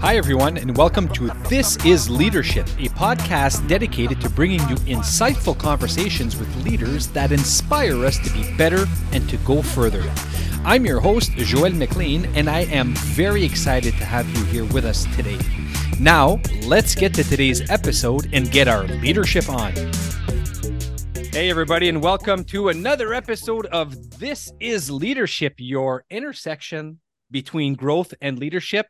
Hi, everyone, and welcome to This is Leadership, a podcast dedicated to bringing you insightful conversations with leaders that inspire us to be better and to go further. I'm your host, Joel McLean, and I am very excited to have you here with us today. Now, let's get to today's episode and get our leadership on. Hey, everybody, and welcome to another episode of This is Leadership, your intersection between growth and leadership.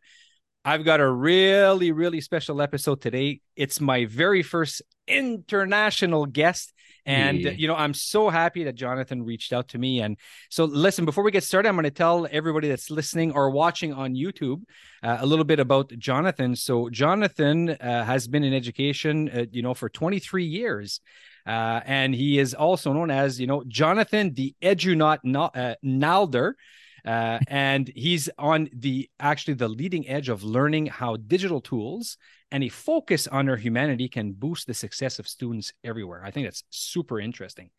I've got a really, really special episode today. It's my very first international guest. And, yeah. you know, I'm so happy that Jonathan reached out to me. And so, listen, before we get started, I'm going to tell everybody that's listening or watching on YouTube uh, a little bit about Jonathan. So, Jonathan uh, has been in education, uh, you know, for 23 years. Uh, and he is also known as, you know, Jonathan the Edunaut uh, Nalder. Uh, and he's on the actually the leading edge of learning how digital tools and a focus on our humanity can boost the success of students everywhere. I think that's super interesting.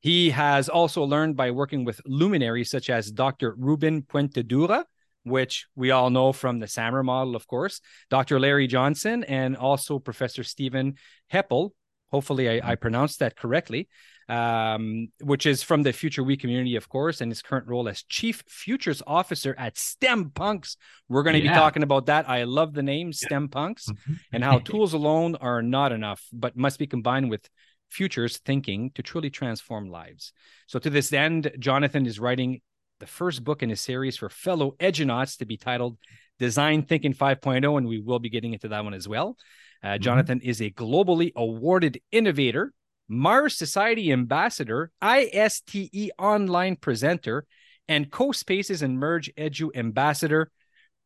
He has also learned by working with luminaries such as Dr. Ruben Puentedura, which we all know from the SAMR model, of course, Dr. Larry Johnson, and also Professor Stephen Heppell. Hopefully, I, I pronounced that correctly um, which is from the Future We community, of course, and his current role as Chief Futures Officer at STEM Punks. We're going to yeah. be talking about that. I love the name STEM Punks mm-hmm. and how tools alone are not enough, but must be combined with futures thinking to truly transform lives. So, to this end, Jonathan is writing the first book in a series for fellow Edunauts to be titled Design Thinking 5.0, and we will be getting into that one as well. Uh, mm-hmm. Jonathan is a globally awarded innovator Mars Society Ambassador, ISTE Online Presenter, and CoSpaces and Merge Edu Ambassador.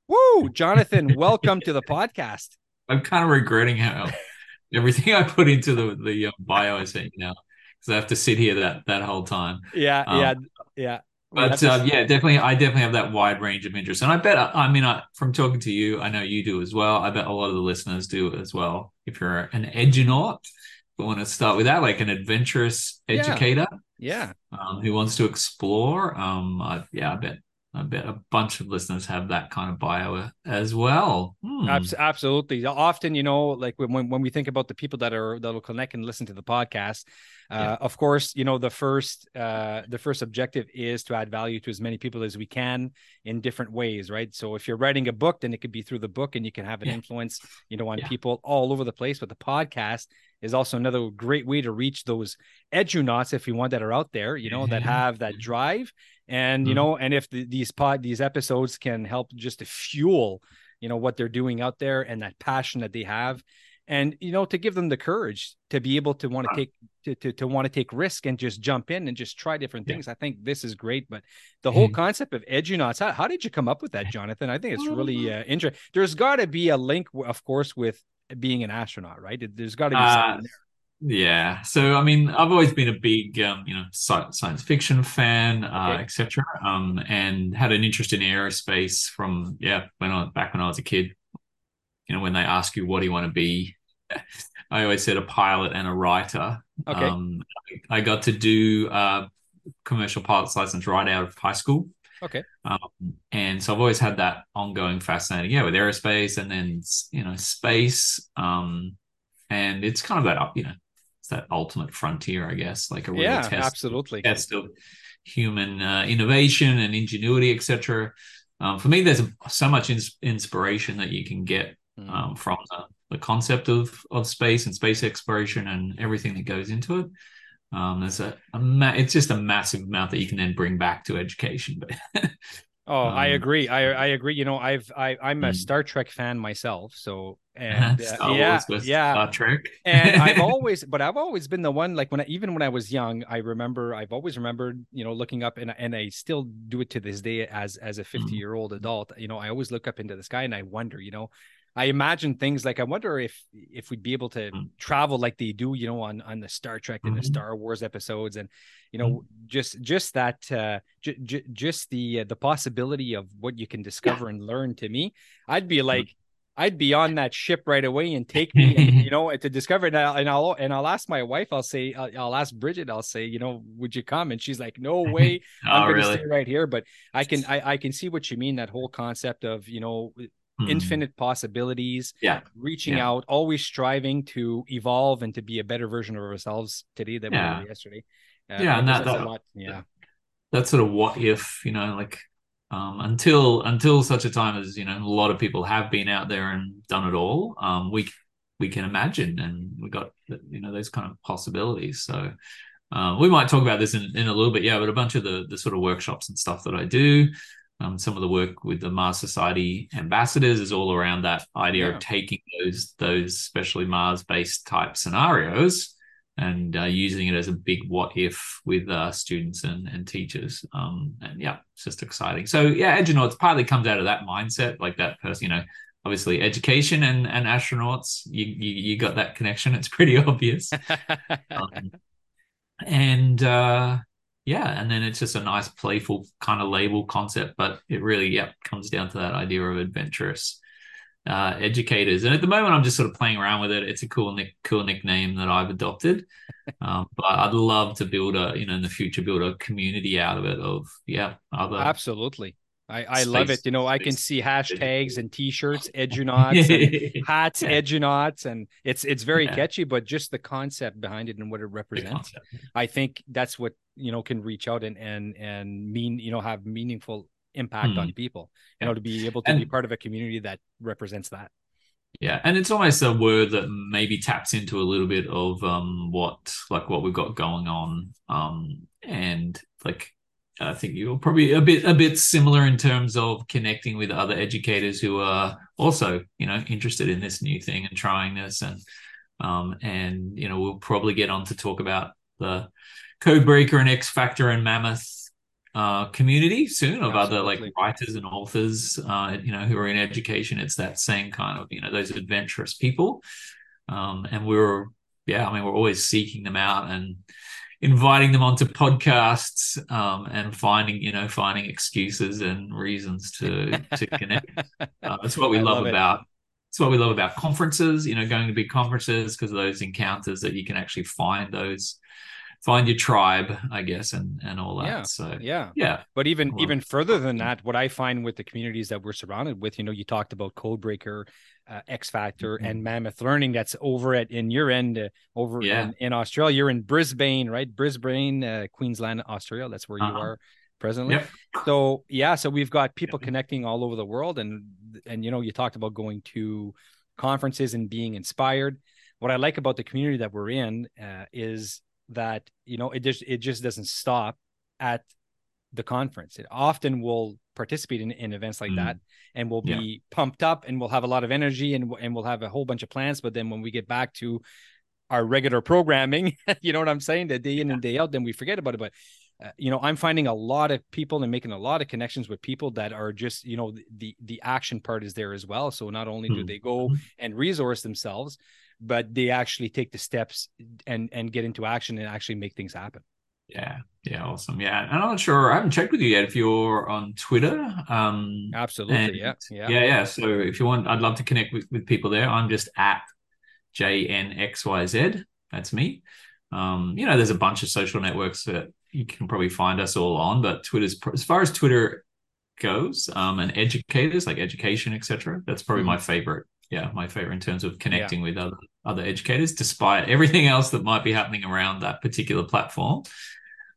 Woo! Jonathan, welcome to the podcast. I'm kind of regretting how everything I put into the the uh, bio I sent you now because I have to sit here that that whole time. Yeah, um, yeah, yeah. But uh, yeah, definitely, I definitely have that wide range of interests, and I bet. I mean, I, from talking to you, I know you do as well. I bet a lot of the listeners do as well. If you're an edunaut, want to start with that, like an adventurous educator, yeah, yeah. Um, who wants to explore. Um, I, yeah, I bet I bet a bunch of listeners have that kind of bio as well. Hmm. Absolutely. Often, you know, like when when we think about the people that are that'll connect and listen to the podcast, uh, yeah. of course, you know, the first uh, the first objective is to add value to as many people as we can in different ways, right? So if you're writing a book, then it could be through the book, and you can have an yeah. influence, you know, on yeah. people all over the place. But the podcast is also another great way to reach those edunauts, if you want, that are out there, you know, that have that drive. And you mm-hmm. know and if the, these pod these episodes can help just to fuel you know what they're doing out there and that passion that they have. And you know to give them the courage to be able to want to take to, to, to want to take risk and just jump in and just try different things yeah. i think this is great. But the whole mm-hmm. concept of edunauts how, how did you come up with that jonathan? I think it's really uh, interesting there's got to be a link of course with being an astronaut right there's got to be uh, something there yeah. So I mean, I've always been a big, um, you know, science fiction fan, uh, okay. etc. Um, and had an interest in aerospace from yeah, when I back when I was a kid. You know, when they ask you what do you want to be, I always said a pilot and a writer. Okay. Um, I got to do uh, commercial pilot's license right out of high school. Okay. Um, and so I've always had that ongoing fascinating, yeah, with aerospace and then you know space. Um, and it's kind of that you know it's that ultimate frontier, I guess, like a real yeah, test, absolutely test of human uh, innovation and ingenuity, etc. Um, for me, there's so much ins- inspiration that you can get mm. um, from the, the, concept of of space and space exploration and everything that goes into it. Um, there's a, a ma- it's just a massive amount that you can then bring back to education. But Oh, um, I agree. I I agree. You know, I've I I'm a hmm. Star Trek fan myself, so and uh, yeah, yeah, Star Trek. and I've always, but I've always been the one. Like when I, even when I was young, I remember I've always remembered, you know, looking up, and and I still do it to this day as as a 50 hmm. year old adult. You know, I always look up into the sky and I wonder, you know, I imagine things like I wonder if if we'd be able to mm. travel like they do, you know, on on the Star Trek and mm-hmm. the Star Wars episodes, and you know, mm. just just that uh, j- j- just the uh, the possibility of what you can discover yeah. and learn. To me, I'd be mm. like. I'd be on that ship right away and take me, and, you know, to discover. And I'll, and I'll and I'll ask my wife. I'll say, I'll, I'll, ask Bridget. I'll say, you know, would you come? And she's like, no way. I'm oh, going to really? stay right here. But I can, I, I can see what you mean. That whole concept of, you know, mm. infinite possibilities. Yeah. Reaching yeah. out, always striving to evolve and to be a better version of ourselves today than yeah. we were yesterday. Uh, yeah, and that, that lot, yeah. That sort of what if, you know, like um, until until such a time as you know a lot of people have been out there and done it all um, we we can imagine and we got you know those kind of possibilities so uh, we might talk about this in, in a little bit yeah but a bunch of the the sort of workshops and stuff that i do um, some of the work with the mars society ambassadors is all around that idea yeah. of taking those those especially mars based type scenarios and uh, using it as a big what if with uh, students and, and teachers. Um, and yeah, it's just exciting. So yeah, Edunauts partly comes out of that mindset, like that person, you know, obviously education and, and astronauts, you, you, you got that connection. It's pretty obvious. um, and uh, yeah, and then it's just a nice playful kind of label concept, but it really, yeah, comes down to that idea of adventurous uh, educators. And at the moment, I'm just sort of playing around with it. It's a cool nick, cool nickname that I've adopted. Um, but I'd love to build a, you know, in the future, build a community out of it. Of yeah, other absolutely. I, I space, love it. You know, I can see hashtags and T-shirts, edunauts, and hats, yeah. edunauts, and it's it's very yeah. catchy. But just the concept behind it and what it represents, I think that's what you know can reach out and and and mean you know have meaningful impact hmm. on people you know to be able to and, be part of a community that represents that yeah and it's almost a word that maybe taps into a little bit of um what like what we've got going on um and like I think you're probably a bit a bit similar in terms of connecting with other educators who are also you know interested in this new thing and trying this and um and you know we'll probably get on to talk about the Codebreaker and X Factor and Mammoth uh, community soon of Absolutely. other like writers and authors, uh, you know, who are in education. It's that same kind of, you know, those adventurous people. Um, and we're, yeah, I mean, we're always seeking them out and inviting them onto podcasts um, and finding, you know, finding excuses and reasons to to connect. Uh, that's what we love, love about. It's what we love about conferences. You know, going to big conferences because of those encounters that you can actually find those find your tribe, I guess, and and all that. Yeah. So yeah, yeah. But even well, even further than that, what I find with the communities that we're surrounded with, you know, you talked about Codebreaker, uh, X Factor, mm-hmm. and Mammoth Learning. That's over at in your end uh, over yeah. in, in, Australia. You're in Brisbane, right? Brisbane, uh, Queensland, Australia. That's where uh-huh. you are presently. Yep. So yeah, so we've got people yep. connecting all over the world, and and you know, you talked about going to conferences and being inspired. What I like about the community that we're in uh, is that you know it just it just doesn't stop at the conference. It often will participate in, in events like mm. that and we'll be yeah. pumped up and we'll have a lot of energy and and we'll have a whole bunch of plans. But then when we get back to our regular programming, you know what I'm saying, the day in yeah. and day out, then we forget about it. But uh, you know, I'm finding a lot of people and making a lot of connections with people that are just, you know, the the action part is there as well. So not only do mm. they go mm-hmm. and resource themselves, but they actually take the steps and and get into action and actually make things happen. Yeah, yeah, awesome. Yeah, and I'm not sure. I haven't checked with you yet if you're on Twitter. Um, Absolutely. Yeah, yeah, yeah, yeah. So if you want, I'd love to connect with, with people there. I'm just at JNXYZ. That's me. Um, you know, there's a bunch of social networks that you can probably find us all on, but Twitter's as far as Twitter goes, um, and educators like education, etc. That's probably mm-hmm. my favorite yeah, my favorite in terms of connecting yeah. with other other educators, despite everything else that might be happening around that particular platform.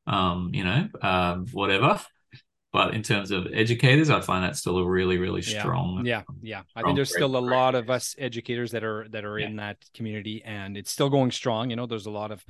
Um, you know, um, whatever. But in terms of educators, I find that still a really, really strong. Yeah, yeah. yeah. I think there's still a lot of us educators that are that are yeah. in that community, and it's still going strong. You know, there's a lot of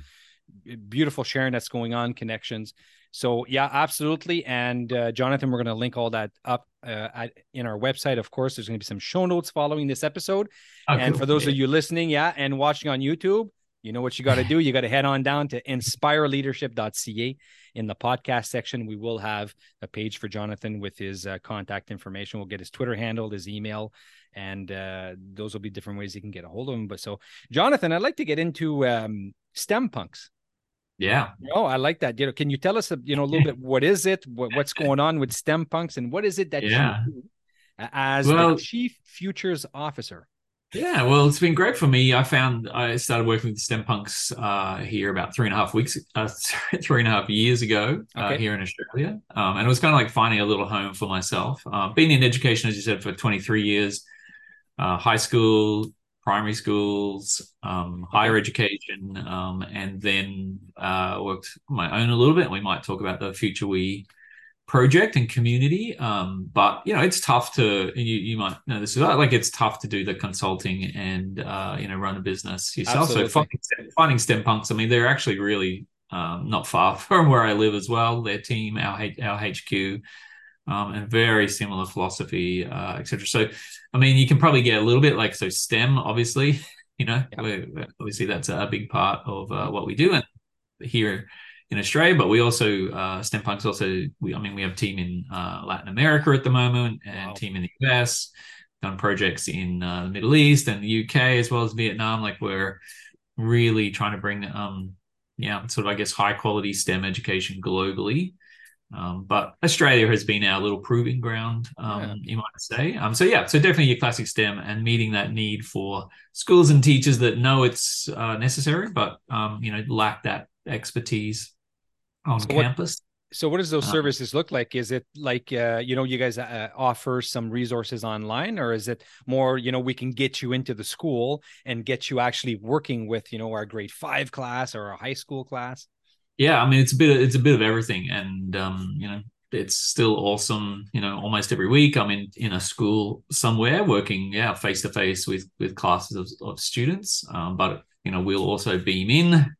beautiful sharing that's going on, connections. So yeah, absolutely. And uh, Jonathan, we're going to link all that up uh, at, in our website. Of course, there's going to be some show notes following this episode. Oh, and cool. for those yeah. of you listening, yeah, and watching on YouTube, you know what you got to do. You got to head on down to inspireleadership.ca. In the podcast section, we will have a page for Jonathan with his uh, contact information. We'll get his Twitter handle, his email, and uh, those will be different ways you can get a hold of him. But so, Jonathan, I'd like to get into um, STEM punks. Yeah. Oh, I like that. You know, can you tell us, you know, a little bit what is it? What, what's going on with STEM punks, and what is it that yeah. you do as well, the chief futures officer? Yeah, well, it's been great for me. I found I started working with the STEM punks uh, here about three and a half weeks, uh, three and a half years ago uh, okay. here in Australia, um, and it was kind of like finding a little home for myself. Uh, been in education, as you said, for 23 years. uh, high school, primary schools, um, higher education, um, and then uh, worked my own a little bit. We might talk about the future we project and community. Um, but you know, it's tough to you, you might know this is like it's tough to do the consulting and uh, you know run a business yourself. Absolutely. So finding, finding STEM punks, I mean, they're actually really um, not far from where I live as well. Their team, our our HQ. Um, and very similar philosophy, uh, etc. So, I mean, you can probably get a little bit like so STEM, obviously, you know, obviously that's a big part of uh, what we do, and here in Australia, but we also uh, STEM Punks also we I mean we have a team in uh, Latin America at the moment and wow. team in the US, done projects in uh, the Middle East and the UK as well as Vietnam. Like we're really trying to bring um yeah sort of I guess high quality STEM education globally. Um, but Australia has been our little proving ground, um, yeah. you might say. Um, so yeah, so definitely your classic STEM and meeting that need for schools and teachers that know it's uh, necessary, but um, you know lack that expertise on so campus. What, so what does those uh, services look like? Is it like uh, you know you guys uh, offer some resources online, or is it more you know we can get you into the school and get you actually working with you know our grade five class or a high school class? Yeah, I mean it's a bit of, it's a bit of everything, and um, you know it's still awesome. You know, almost every week I'm in in a school somewhere working, yeah, face to face with with classes of, of students. Um, but you know, we'll also beam in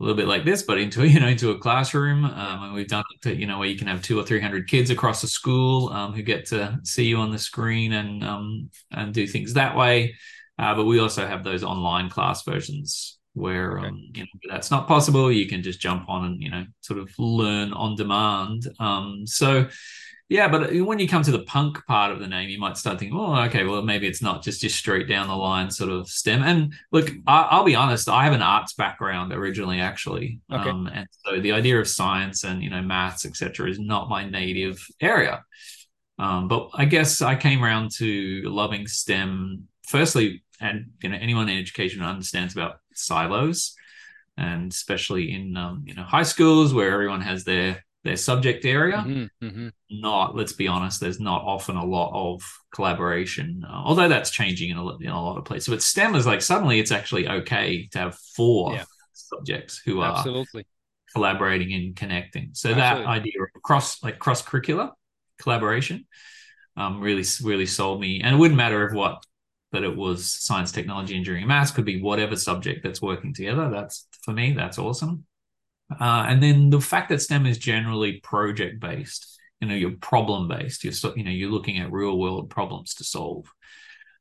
a little bit like this, but into you know into a classroom. Um, and we've done it to, you know where you can have two or three hundred kids across the school um, who get to see you on the screen and um, and do things that way. Uh, but we also have those online class versions where okay. um, you know that's not possible. You can just jump on and you know sort of learn on demand. Um, so yeah, but when you come to the punk part of the name, you might start thinking, oh, okay, well, maybe it's not just just straight down the line sort of STEM. And look, I, will be honest, I have an arts background originally, actually, okay. um, and so the idea of science and you know maths, etc., is not my native area. Um, but I guess I came around to loving STEM firstly, and you know anyone in education understands about silos, and especially in um, you know high schools where everyone has their their subject area. Mm-hmm, mm-hmm. Not, let's be honest, there's not often a lot of collaboration, uh, although that's changing in a, in a, lot of places. But STEM is like suddenly it's actually okay to have four yeah. subjects who are absolutely collaborating and connecting. So absolutely. that idea of cross like cross curricular collaboration um, really really sold me, and it wouldn't matter if what but it was science, technology, engineering, maths could be whatever subject that's working together. That's for me, that's awesome. Uh, and then the fact that STEM is generally project based, you know, you're problem based. You're so, you know you're looking at real world problems to solve.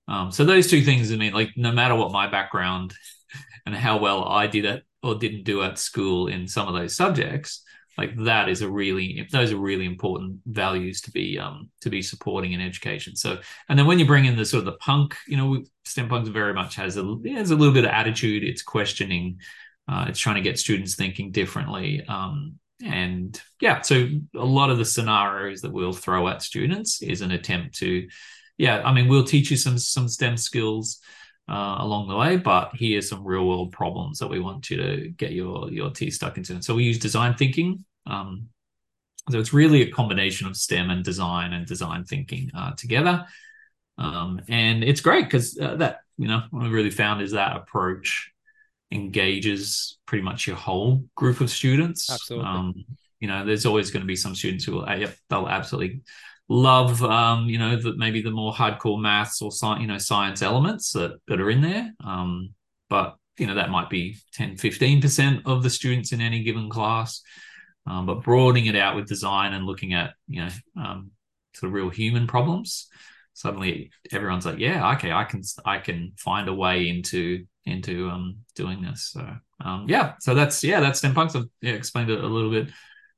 Um, so those two things, I mean, like no matter what my background and how well I did it or didn't do at school in some of those subjects, like that is a really those are really important values to be um to be supporting in education. So and then when you bring in the sort of the punk, you know, STEM punk very much has a has a little bit of attitude. It's questioning uh, it's trying to get students thinking differently. Um, and yeah, so a lot of the scenarios that we'll throw at students is an attempt to, yeah, I mean, we'll teach you some some STEM skills uh, along the way, but here's some real world problems that we want you to get your your teeth stuck into. And so we use design thinking. Um, so it's really a combination of STEM and design and design thinking uh, together. Um, and it's great because uh, that you know what I really found is that approach engages pretty much your whole group of students. Absolutely. Um, you know, there's always going to be some students who will, uh, yep, they'll absolutely love, um, you know, that maybe the more hardcore maths or science, you know, science elements that, that are in there. Um, but, you know, that might be 10, 15% of the students in any given class. Um, but broadening it out with design and looking at, you know, um, sort of real human problems suddenly everyone's like, yeah, okay, I can I can find a way into into um doing this. So um yeah, so that's yeah, that's STEM punks. I've yeah, explained a, a little bit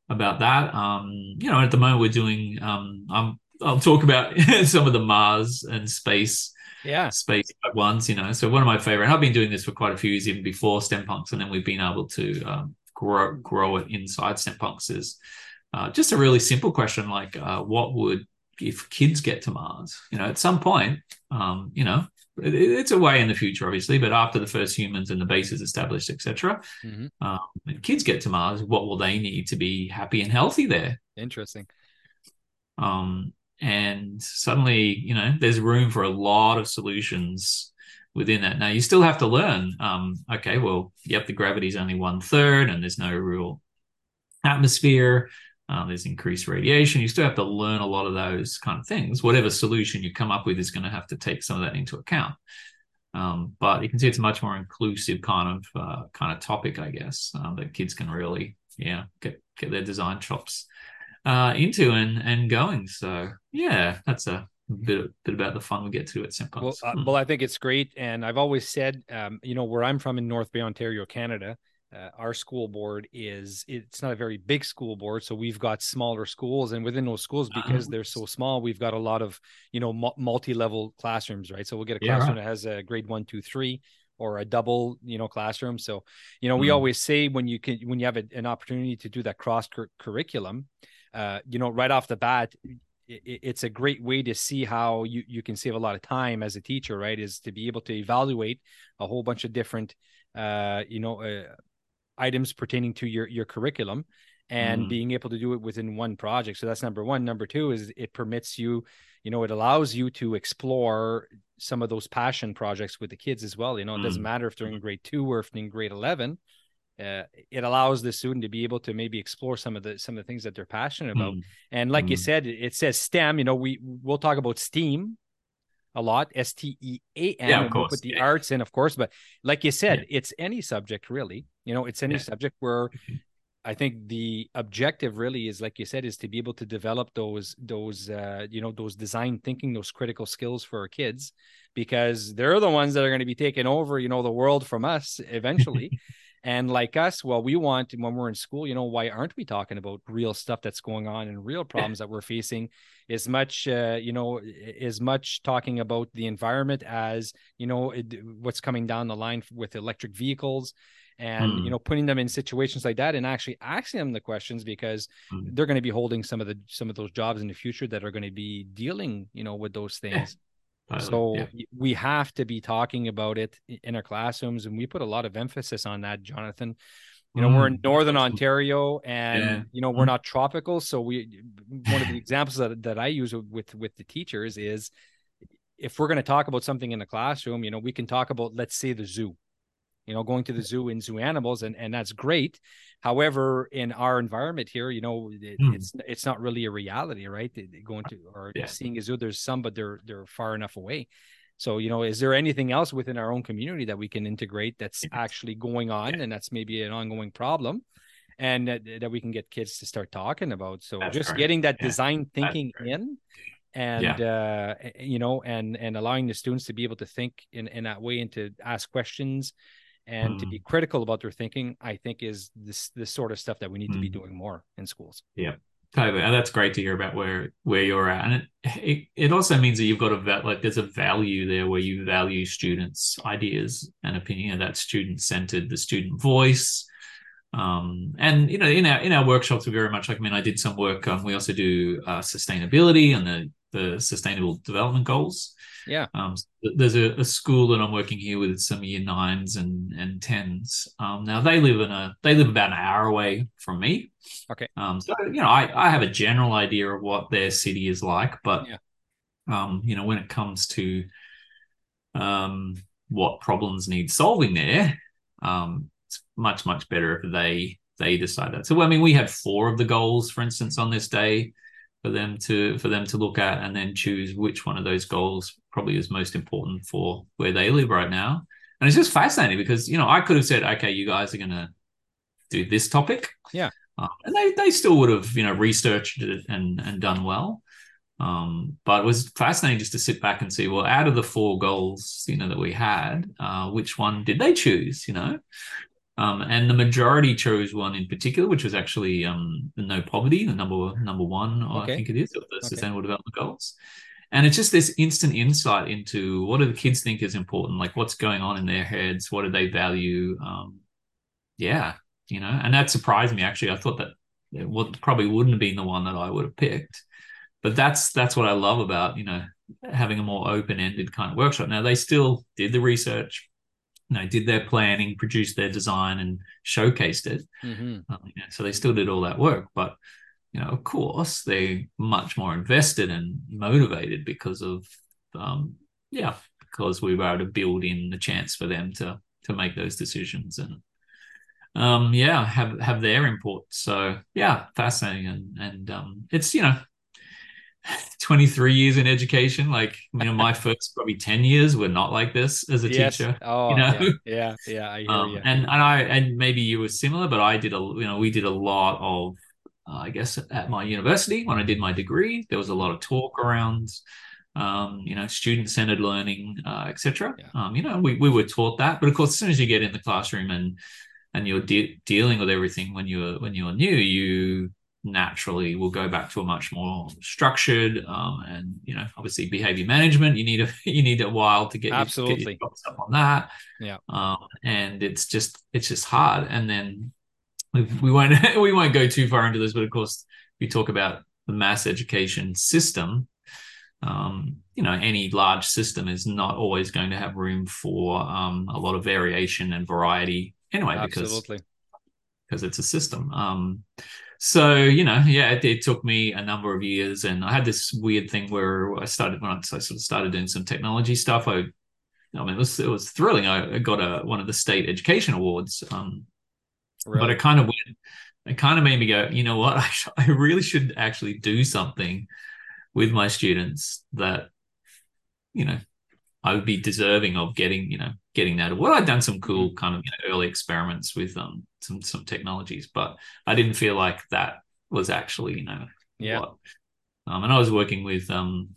about that. Um, you know, at the moment we're doing um I'm I'll talk about some of the Mars and space yeah space ones, you know. So one of my favorite I've been doing this for quite a few years even before STEM punks, and then we've been able to um, grow grow it inside STEM punks is uh, just a really simple question like uh, what would if kids get to Mars, you know, at some point, um, you know, it, it's a way in the future, obviously, but after the first humans and the base is established, etc., mm-hmm. um, when kids get to Mars, what will they need to be happy and healthy there? Interesting. Um, and suddenly, you know, there's room for a lot of solutions within that. Now you still have to learn. Um, okay, well, yep, the gravity is only one third, and there's no real atmosphere. Uh, there's increased radiation. You still have to learn a lot of those kind of things. Whatever solution you come up with is going to have to take some of that into account. Um, but you can see it's a much more inclusive kind of uh, kind of topic, I guess, um, that kids can really, yeah, get get their design chops uh, into and and going. So yeah, that's a bit bit about the fun we get to at St. Well, uh, hmm. well, I think it's great, and I've always said, um, you know, where I'm from in North Bay, Ontario, Canada. Uh, our school board is it's not a very big school board so we've got smaller schools and within those schools because uh-huh. they're so small we've got a lot of you know multi-level classrooms right so we'll get a classroom yeah, that has a grade one two three or a double you know classroom so you know we mm. always say when you can when you have a, an opportunity to do that cross cur- curriculum uh, you know, right off the bat, it, it's a great way to see how you, you can save a lot of time as a teacher, right? Is to be able to evaluate a whole bunch of different, uh, you know, uh, items pertaining to your your curriculum and mm. being able to do it within one project. So that's number one. Number two is it permits you, you know, it allows you to explore some of those passion projects with the kids as well. You know, it doesn't mm. matter if they're in grade two or if they're in grade 11 uh, it allows the student to be able to maybe explore some of the some of the things that they're passionate about. Mm. And like mm. you said, it says STEM. You know, we we'll talk about STEAM a lot, S T E A M. Yeah, put the yeah. arts in, of course. But like you said, yeah. it's any subject really. You know, it's any subject where mm-hmm. I think the objective really is, like you said, is to be able to develop those those uh, you know those design thinking, those critical skills for our kids, because they're the ones that are going to be taking over, you know, the world from us eventually. And like us, well, we want when we're in school, you know, why aren't we talking about real stuff that's going on and real problems that we're facing? As much, uh, you know, as much talking about the environment as you know what's coming down the line with electric vehicles and mm. you know putting them in situations like that and actually asking them the questions because mm. they're going to be holding some of the some of those jobs in the future that are going to be dealing you know with those things so yeah. we have to be talking about it in our classrooms, and we put a lot of emphasis on that, Jonathan. You know, mm. we're in mm. northern Ontario, and yeah. you know we're mm. not tropical. So we one of the examples that, that I use with with the teachers is if we're going to talk about something in the classroom, you know, we can talk about let's say the zoo you know, going to the zoo and zoo animals, and and that's great. However, in our environment here, you know, it, mm. it's it's not really a reality, right? Going to or yeah. seeing a zoo, there's some, but they're they're far enough away. So, you know, is there anything else within our own community that we can integrate that's actually going on, yeah. and that's maybe an ongoing problem? and that, that, we can get kids to start talking about. So That's just getting that yeah. design thinking in and yeah. uh you know and and allowing the students to be able to think in in that way and to ask questions and mm. to be mm. critical about their thinking i think is this this sort of stuff that we need mm. to be mm. doing more in schools yeah totally and that's great to hear about where where you're at and it it, it also means that you've got a like there's a value there where you value students ideas and opinion that student centered the student voice um, and you know in our in our workshops we very much like i mean i did some work um, we also do uh, sustainability and the the sustainable development goals yeah. Um, there's a, a, school that I'm working here with some year nines and and tens. Um, now they live in a they live about an hour away from me. Okay. Um, so you know I I have a general idea of what their city is like, but yeah. um, you know when it comes to um what problems need solving there, um, it's much much better if they they decide that. So I mean we had four of the goals, for instance, on this day for them to for them to look at and then choose which one of those goals probably is most important for where they live right now. And it's just fascinating because you know I could have said, okay, you guys are going to do this topic, yeah, uh, and they they still would have you know researched it and and done well. Um, but it was fascinating just to sit back and see, well, out of the four goals, you know, that we had, uh, which one did they choose? You know, um, and the majority chose one in particular, which was actually um, the no poverty, the number number one, okay. I think it is, of the okay. Sustainable Development Goals. And it's just this instant insight into what do the kids think is important, like what's going on in their heads, what do they value? Um, yeah, you know, and that surprised me actually. I thought that it probably wouldn't have been the one that I would have picked, but that's that's what I love about you know having a more open ended kind of workshop. Now they still did the research, you know, did their planning, produced their design, and showcased it. Mm-hmm. Um, you know, so they still did all that work, but you know, of course, they're much more invested and motivated because of, um, yeah, because we were able to build in the chance for them to to make those decisions and, um, yeah, have have their input. So yeah, fascinating and and um, it's you know 23 years in education like you know my first probably 10 years were not like this as a yes. teacher oh you know yeah yeah, yeah I hear um, you. and and i and maybe you were similar but i did a you know we did a lot of uh, i guess at my university when i did my degree there was a lot of talk around um, you know student-centered learning uh, etc yeah. um, you know we, we were taught that but of course as soon as you get in the classroom and and you're de- dealing with everything when you're when you're new you naturally will go back to a much more structured um, and you know obviously behavior management. You need a you need a while to get absolutely your, get your on that. Yeah. Um, and it's just it's just hard. And then we, we won't we won't go too far into this but of course we talk about the mass education system. Um, you know any large system is not always going to have room for um, a lot of variation and variety anyway absolutely. because because it's a system. Um, so you know yeah it, it, took me a number of years and i had this weird thing where i started when i sort of started doing some technology stuff i i mean it was it was thrilling i, got a one of the state education awards um really? but it kind of went it kind of made me go you know what I, I really should actually do something with my students that you know I would be deserving of getting, you know, getting that. Well, I'd done some cool mm-hmm. kind of you know, early experiments with um some some technologies, but I didn't feel like that was actually, you know, yeah. What, um, and I was working with um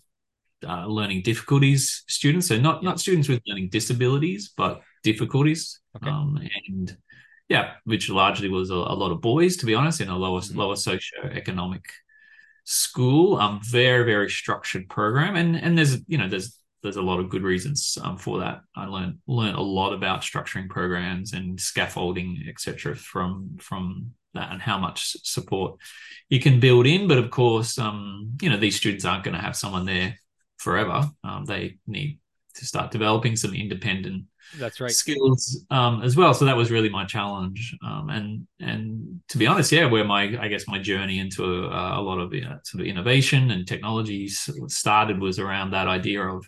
uh, learning difficulties students, so not yeah. not students with learning disabilities, but difficulties. Okay. Um, and yeah, which largely was a, a, lot of boys, to be honest, in a lower mm-hmm. lower socioeconomic school. Um, very very structured program, and and there's you know there's there's a lot of good reasons um, for that. I learned learned a lot about structuring programs and scaffolding, etc., from from that and how much support you can build in. But of course, um, you know these students aren't going to have someone there forever. Um, they need to start developing some independent that's right. skills um, as well. So that was really my challenge. Um, and and to be honest yeah where my i guess my journey into a, a lot of you know, sort of innovation and technologies started was around that idea of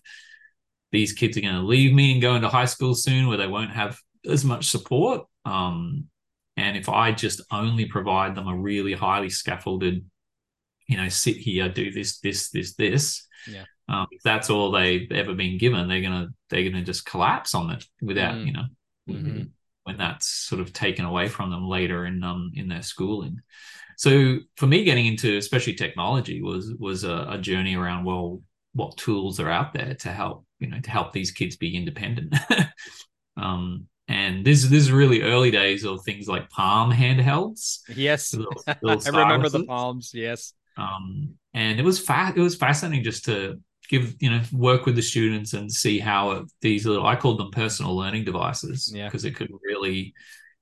these kids are going to leave me and go into high school soon where they won't have as much support. Um, and if i just only provide them a really highly scaffolded you know sit here do this this this this yeah um, if that's all they've ever been given, they're gonna they're gonna just collapse on it without mm. you know mm-hmm. when that's sort of taken away from them later in um in their schooling. So for me, getting into especially technology was was a, a journey around well, what tools are out there to help you know to help these kids be independent. um, and this this is really early days of things like Palm handhelds. Yes, little, little I remember the Palms. Yes, um, and it was fa- it was fascinating just to give you know work with the students and see how these little I called them personal learning devices because yeah. it could really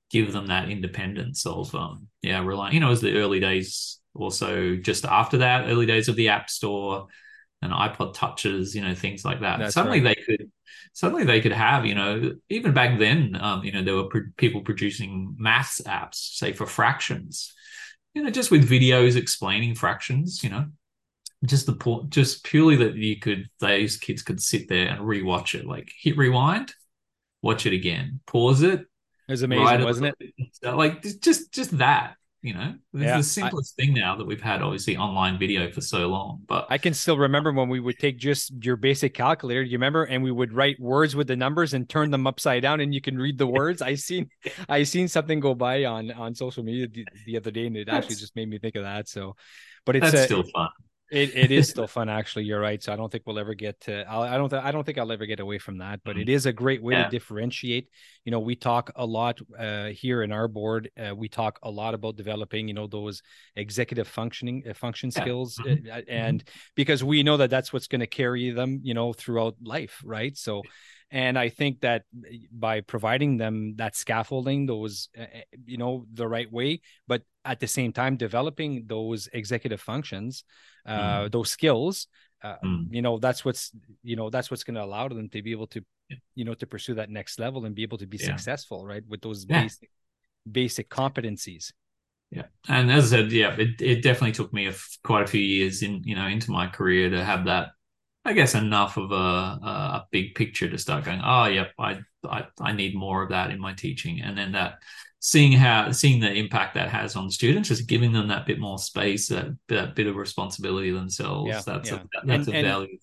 give them that independence of um yeah relying you know as the early days also just after that early days of the app store and iPod touches you know things like that That's suddenly right. they could suddenly they could have you know even back then um you know there were pro- people producing maths apps say for fractions you know just with videos explaining fractions you know just the point, just purely that you could, those kids could sit there and rewatch it, like hit rewind, watch it again, pause it. It was amazing, wasn't it? Like just, just that, you know, it's yeah, the simplest I, thing now that we've had, obviously, online video for so long. But I can still remember when we would take just your basic calculator, you remember, and we would write words with the numbers and turn them upside down, and you can read the words. I seen, I seen something go by on on social media the, the other day, and it actually just made me think of that. So, but it's that's still fun. It, it is still fun, actually. You're right. So I don't think we'll ever get to. I'll, I don't. Th- I don't think I'll ever get away from that. But it mm-hmm. is a great way yeah. to differentiate. You know, we talk a lot uh, here in our board. Uh, we talk a lot about developing. You know, those executive functioning uh, function yeah. skills, mm-hmm. Uh, and because we know that that's what's going to carry them. You know, throughout life, right? So and i think that by providing them that scaffolding those uh, uh, you know the right way but at the same time developing those executive functions uh, mm. those skills uh, mm. you know that's what's you know that's what's going to allow them to be able to you know to pursue that next level and be able to be yeah. successful right with those yeah. basic basic competencies yeah. And as I said, yeah, it, it definitely took me a, quite a few years in you know into my career to have that. I guess enough of a, a big picture to start going. Oh, yep, I, I I need more of that in my teaching, and then that seeing how seeing the impact that has on students, just giving them that bit more space, that, that bit of responsibility themselves. Yeah, that's yeah. a that's and, a value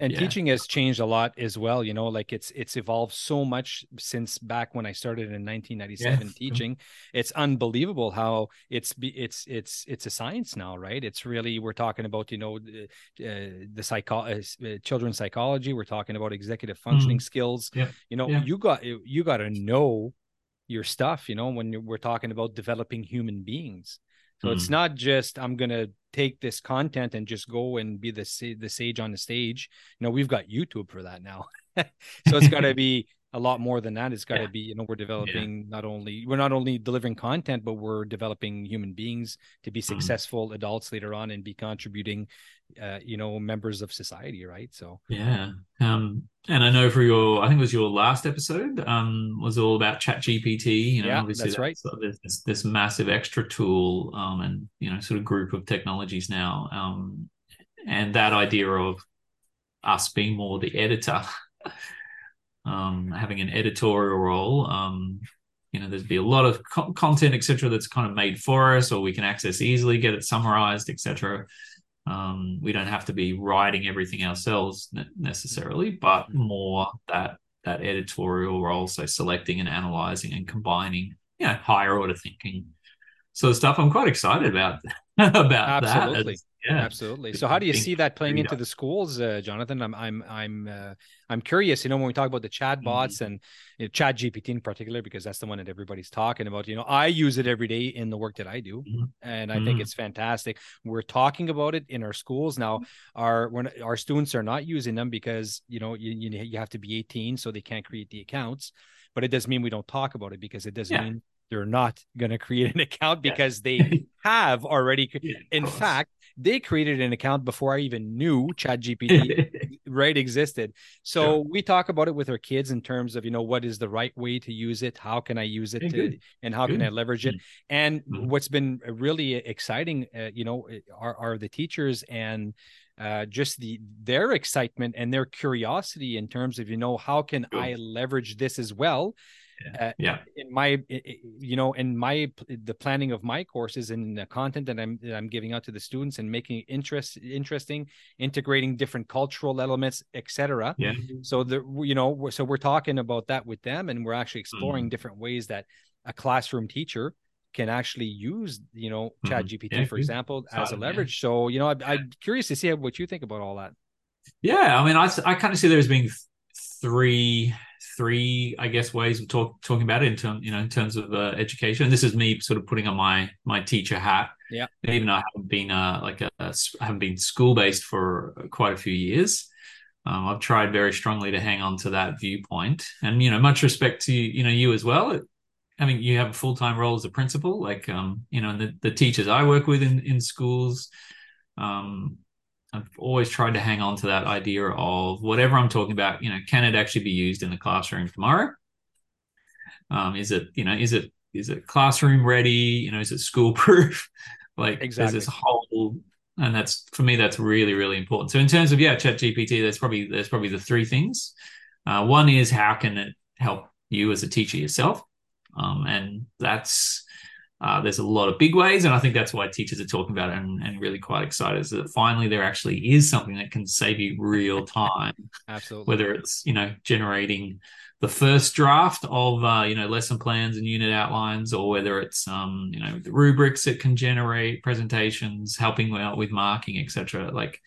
and yeah. teaching has changed a lot as well you know like it's it's evolved so much since back when i started in 1997 yeah. teaching it's unbelievable how it's it's it's it's a science now right it's really we're talking about you know uh, the psycho uh, uh, children's psychology we're talking about executive functioning mm. skills yeah. you know you got you got to know your stuff you know when we're talking about developing human beings so mm. it's not just I'm gonna take this content and just go and be the the sage on the stage. You know, we've got YouTube for that now. so it's got to be a lot more than that. It's got to yeah. be, you know, we're developing yeah. not only we're not only delivering content, but we're developing human beings to be mm-hmm. successful mm-hmm. adults later on and be contributing, uh, you know, members of society, right? So yeah, um, and I know for your, I think it was your last episode, um, was all about Chat GPT. You know, yeah, obviously that's, right. there's this, this, massive extra tool, um, and you know, sort of group of technologies now, um, and that idea of us being more the editor. um, having an editorial role. Um, you know, there's be a lot of co- content, etc., that's kind of made for us, or we can access easily, get it summarized, etc. Um, we don't have to be writing everything ourselves necessarily, but more that that editorial role, so selecting and analyzing and combining, you know, higher order thinking so stuff. I'm quite excited about about Absolutely. that yeah absolutely so how do you see that playing into the schools uh, jonathan i'm i'm i'm uh, i'm curious you know when we talk about the chat bots mm-hmm. and you know, chat gpt in particular because that's the one that everybody's talking about you know i use it every day in the work that i do mm-hmm. and i mm-hmm. think it's fantastic we're talking about it in our schools now our when our students are not using them because you know you, you have to be 18 so they can't create the accounts but it doesn't mean we don't talk about it because it doesn't yeah. mean they're not going to create an account because yeah. they have already yeah, in fact they created an account before I even knew Chat GPT right existed. So sure. we talk about it with our kids in terms of you know what is the right way to use it, how can I use it, to, and how good. can I leverage it. Mm-hmm. And mm-hmm. what's been really exciting, uh, you know, are, are the teachers and uh, just the their excitement and their curiosity in terms of you know how can I leverage this as well yeah. Uh, yeah. in my you know in my the planning of my courses and the content that i'm that i'm giving out to the students and making it interest interesting integrating different cultural elements etc yeah so the you know so we're talking about that with them and we're actually exploring mm. different ways that a classroom teacher can actually use you know mm-hmm. chat gpt yeah, for example as a leverage yeah. so you know I, am curious to see what you think about all that yeah i mean i, I kind of see there's being three three, I guess, ways of talk, talking about it in terms, you know, in terms of uh, education. This is me sort of putting on my my teacher hat. Yeah. Even though I haven't been uh, like a, a I haven't been school based for quite a few years, um, I've tried very strongly to hang on to that viewpoint. And you know, much respect to you know you as well. I mean, you have a full time role as a principal, like um, you know, the, the teachers I work with in in schools. Um, I've always tried to hang on to that idea of whatever I'm talking about, you know, can it actually be used in the classroom tomorrow? Um, is it, you know, is it is it classroom ready? You know, is it school proof? like exactly. there's this whole and that's for me that's really really important. So in terms of yeah, Chat GPT, there's probably there's probably the three things. Uh, one is how can it help you as a teacher yourself, um, and that's uh, there's a lot of big ways, and I think that's why teachers are talking about it and, and really quite excited is that finally there actually is something that can save you real time. Absolutely. Whether it's you know generating the first draft of uh, you know lesson plans and unit outlines, or whether it's um, you know the rubrics it can generate, presentations, helping out with marking, etc. Like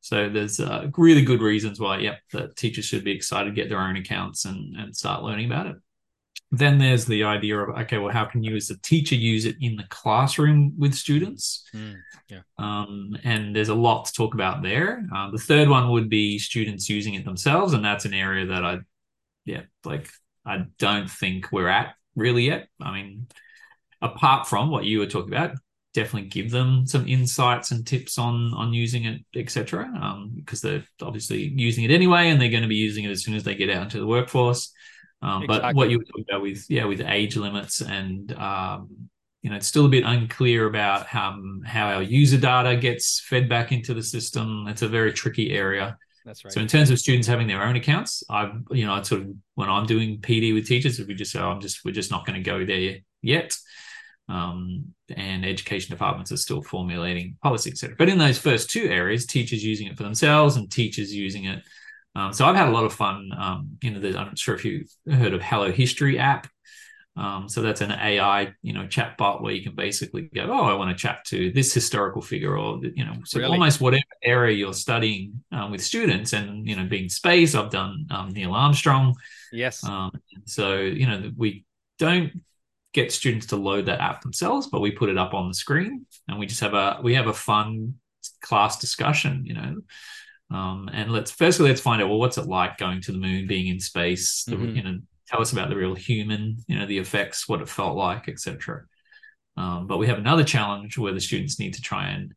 so, there's uh, really good reasons why, yep, the teachers should be excited get their own accounts and and start learning about it. Then there's the idea of okay, well, how can you as a teacher use it in the classroom with students? Mm, yeah. Um, and there's a lot to talk about there. Uh, the third one would be students using it themselves, and that's an area that I, yeah, like I don't think we're at really yet. I mean, apart from what you were talking about, definitely give them some insights and tips on on using it, etc. Um, because they're obviously using it anyway, and they're going to be using it as soon as they get out into the workforce. Um, exactly. But what you were talking about with yeah with age limits and um, you know, it's still a bit unclear about how how our user data gets fed back into the system. It's a very tricky area. That's right. So in terms of students having their own accounts, I've you know, sort of when I'm doing PD with teachers, we just say, oh, I'm just we're just not going to go there yet. Um, and education departments are still formulating policy, etc. But in those first two areas, teachers using it for themselves and teachers using it. Um, so I've had a lot of fun. Um, you know, I'm not sure if you've heard of Hello History app. Um, so that's an AI, you know, chat bot where you can basically go, oh, I want to chat to this historical figure, or you know, so really? almost whatever area you're studying um, with students, and you know, being space, I've done um, Neil Armstrong. Yes. Um, so you know, we don't get students to load that app themselves, but we put it up on the screen, and we just have a we have a fun class discussion, you know. Um, and let's firstly let's find out well, what's it like going to the moon, being in space, the, mm-hmm. you know tell us about the real human, you know, the effects, what it felt like, etc. Um, but we have another challenge where the students need to try and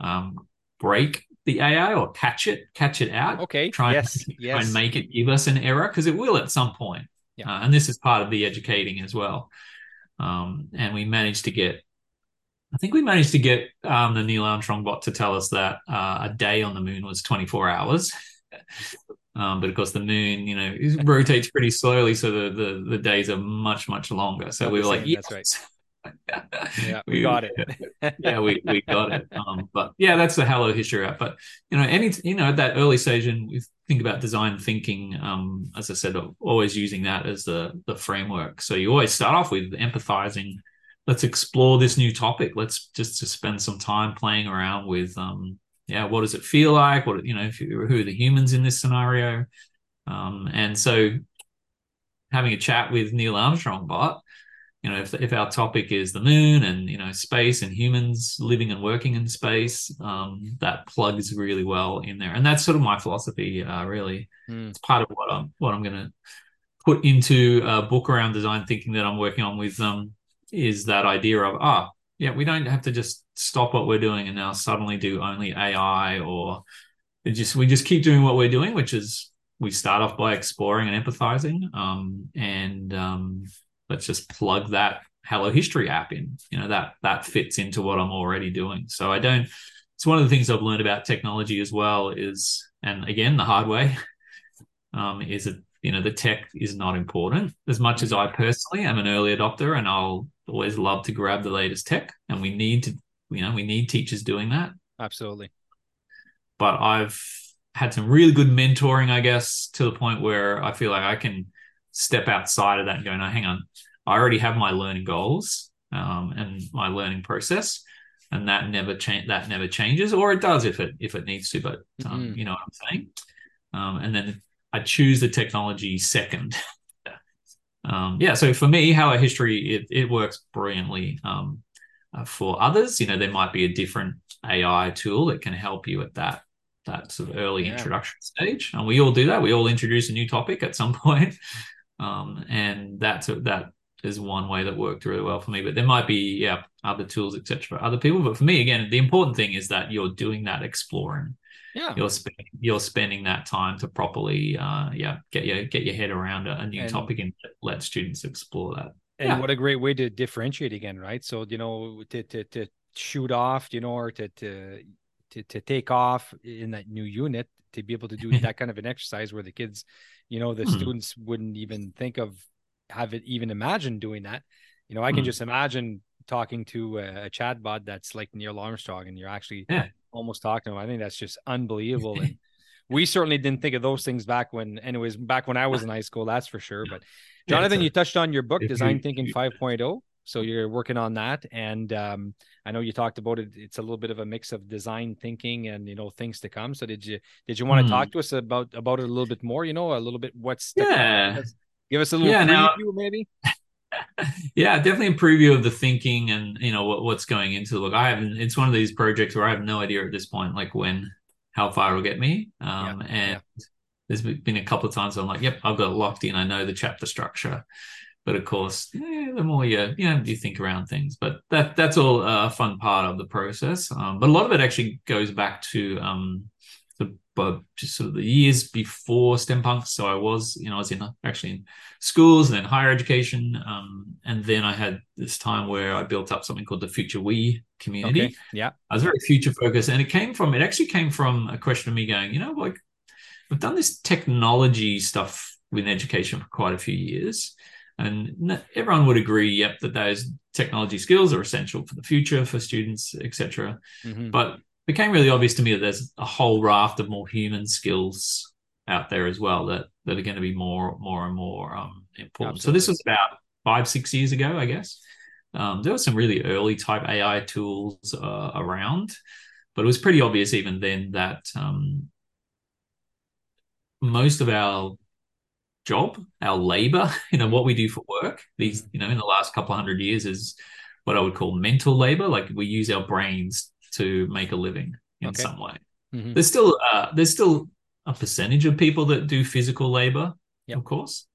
um, break the AI or catch it, catch it out. Okay. Try, yes. And, yes. try and make it give us an error because it will at some point. Yeah. Uh, and this is part of the educating as well. Um, and we managed to get, I think we managed to get um, the Neil Armstrong bot to tell us that uh, a day on the moon was 24 hours. Um, but of course, the moon, you know, rotates pretty slowly, so the, the the days are much much longer. So Not we were like, yes. that's right. yeah, we, we got it. yeah, we, we got it. Um, but yeah, that's the Hello History app. But you know, any you know, at that early stage, and we think about design thinking. Um, as I said, always using that as the the framework. So you always start off with empathizing. Let's explore this new topic. Let's just to spend some time playing around with um, yeah, what does it feel like? What you know, you, who are the humans in this scenario? Um, and so, having a chat with Neil Armstrong bot, you know, if if our topic is the moon and you know space and humans living and working in space, um, that plugs really well in there. And that's sort of my philosophy. Uh, really, mm. it's part of what I'm what I'm going to put into a book around design thinking that I'm working on with them. Um, is that idea of ah, yeah, we don't have to just stop what we're doing and now suddenly do only AI or just we just keep doing what we're doing, which is we start off by exploring and empathizing. Um, and um, let's just plug that Hello History app in. You know, that that fits into what I'm already doing. So I don't it's one of the things I've learned about technology as well is and again the hard way um, is that you know the tech is not important as much as I personally am an early adopter and I'll always love to grab the latest tech and we need to you know we need teachers doing that absolutely but I've had some really good mentoring I guess to the point where I feel like I can step outside of that and go no hang on I already have my learning goals um, and my learning process and that never change that never changes or it does if it if it needs to but um, mm-hmm. you know what I'm saying um, and then I choose the technology second. um, yeah, so for me, Hello History it, it works brilliantly. Um, uh, for others, you know, there might be a different AI tool that can help you at that that sort of early yeah. introduction stage, and we all do that. We all introduce a new topic at some point, um, and that's that is one way that worked really well for me. But there might be yeah other tools etc. for other people. But for me, again, the important thing is that you're doing that exploring yeah you're spending you're spending that time to properly uh yeah get your get your head around a, a new and, topic and let students explore that and yeah. what a great way to differentiate again right so you know to to, to shoot off you know or to to to, to take off in that new unit to be able to do that kind of an exercise where the kids you know the hmm. students wouldn't even think of have it even imagine doing that you know i can hmm. just imagine talking to a, a chatbot that's like Neil Armstrong and you're actually yeah almost talking to him. I think that's just unbelievable. And we certainly didn't think of those things back when, anyways, back when I was in high school, that's for sure. But Jonathan, yeah, you touched on your book, Design Thinking 5.0. So you're working on that, and um, I know you talked about it. It's a little bit of a mix of design thinking and you know things to come. So did you did you want to mm. talk to us about about it a little bit more? You know, a little bit what's yeah. Give us a little yeah, preview, now, maybe. Yeah, definitely a preview of the thinking and you know what, what's going into the book. I haven't. It's one of these projects where I have no idea at this point, like when, how far it'll get me. Um, yeah, and yeah. there's been a couple of times I'm like, yep, I've got it locked in. I know the chapter structure. But of course, eh, the more you you know you think around things, but that that's all a fun part of the process. Um, but a lot of it actually goes back to um, but just sort of the years before STEM Punk. So I was, you know, I was in actually in schools and then higher education. Um, and then I had this time where I built up something called the Future We community. Okay. Yeah. I was very future focused. And it came from, it actually came from a question of me going, you know, like we've done this technology stuff within education for quite a few years. And everyone would agree, yep, that those technology skills are essential for the future for students, etc. Mm-hmm. But became really obvious to me that there's a whole raft of more human skills out there as well that that are going to be more more and more um, important. Absolutely. So this was about five six years ago, I guess. Um, there were some really early type AI tools uh, around, but it was pretty obvious even then that um, most of our job, our labor, you know, what we do for work, these, you know, in the last couple hundred years is what I would call mental labor. Like we use our brains to make a living in okay. some way. Mm-hmm. There's still uh, there's still a percentage of people that do physical labor, yep. of course,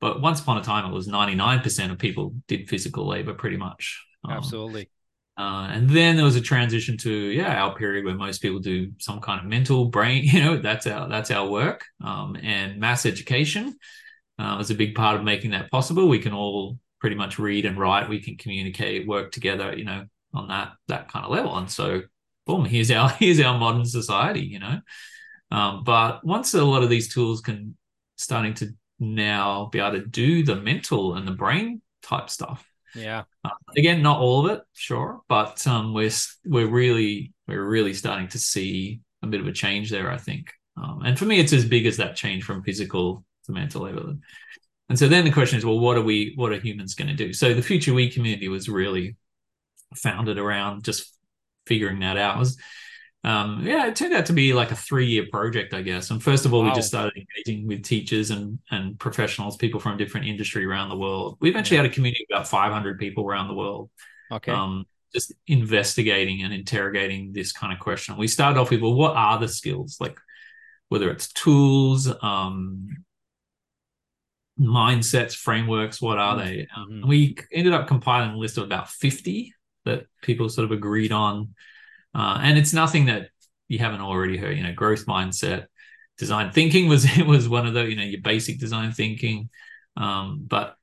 but once upon a time it was 99% of people did physical labor pretty much. Um, Absolutely. Uh, and then there was a transition to yeah our period where most people do some kind of mental brain you know that's our that's our work um, and mass education uh, was a big part of making that possible we can all pretty much read and write we can communicate work together you know on that that kind of level. And so, boom, here's our here's our modern society, you know. Um, but once a lot of these tools can starting to now be able to do the mental and the brain type stuff. Yeah. Uh, again, not all of it, sure, but um, we're we're really we're really starting to see a bit of a change there. I think, um, and for me, it's as big as that change from physical to mental level. And so then the question is, well, what are we? What are humans going to do? So the Future We community was really founded around just figuring that out. It was, um, yeah, it turned out to be like a three year project, I guess. And first of all, wow. we just started engaging with teachers and and professionals, people from different industry around the world. We eventually yeah. had a community of about 500 people around the world. Okay. Um, just investigating and interrogating this kind of question. We started off with, well, what are the skills? Like whether it's tools, um, mindsets, frameworks, what are mm-hmm. they? Um, mm-hmm. we ended up compiling a list of about 50 that people sort of agreed on. Uh, and it's nothing that you haven't already heard. You know, growth mindset, design thinking was it was one of the you know your basic design thinking, um, but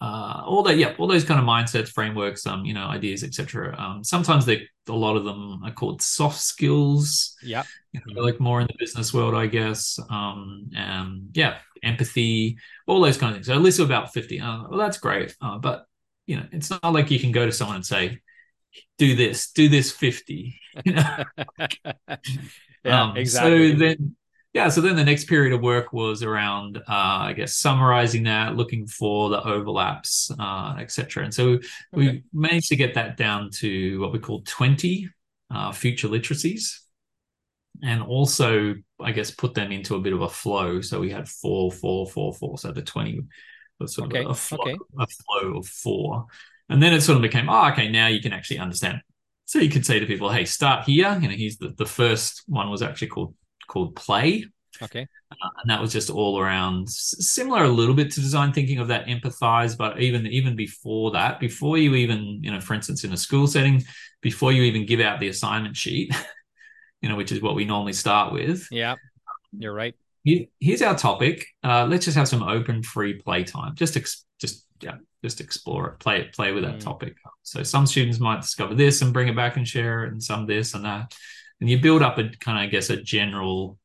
uh, all that yeah, all those kind of mindsets, frameworks, um, you know, ideas, etc. Um, sometimes they a lot of them are called soft skills. Yeah, you know, like more in the business world, I guess. Um, and yeah, empathy, all those kind of things. So a list of about fifty. Uh, well, that's great, uh, but you know, it's not like you can go to someone and say, do this, do this 50. You know? yeah, um, exactly. So then, yeah, so then the next period of work was around, uh, I guess, summarizing that, looking for the overlaps, uh, etc. And so okay. we managed to get that down to what we call 20 uh, future literacies. And also, I guess, put them into a bit of a flow. So we had four, four, four, four. So the 20 was sort okay. of a flow, okay. a flow of four. And then it sort of became, oh, okay, now you can actually understand. So you could say to people, hey, start here. You know, he's the, the first one was actually called called play. Okay. Uh, and that was just all around similar a little bit to design thinking of that empathize, but even even before that, before you even, you know, for instance, in a school setting, before you even give out the assignment sheet, you know, which is what we normally start with. Yeah, you're right. Here's our topic. Uh, let's just have some open free play time. Just ex- just yeah, just explore it, play it, play with that mm. topic. So some students might discover this and bring it back and share it, and some this and that, and you build up a kind of, I guess, a general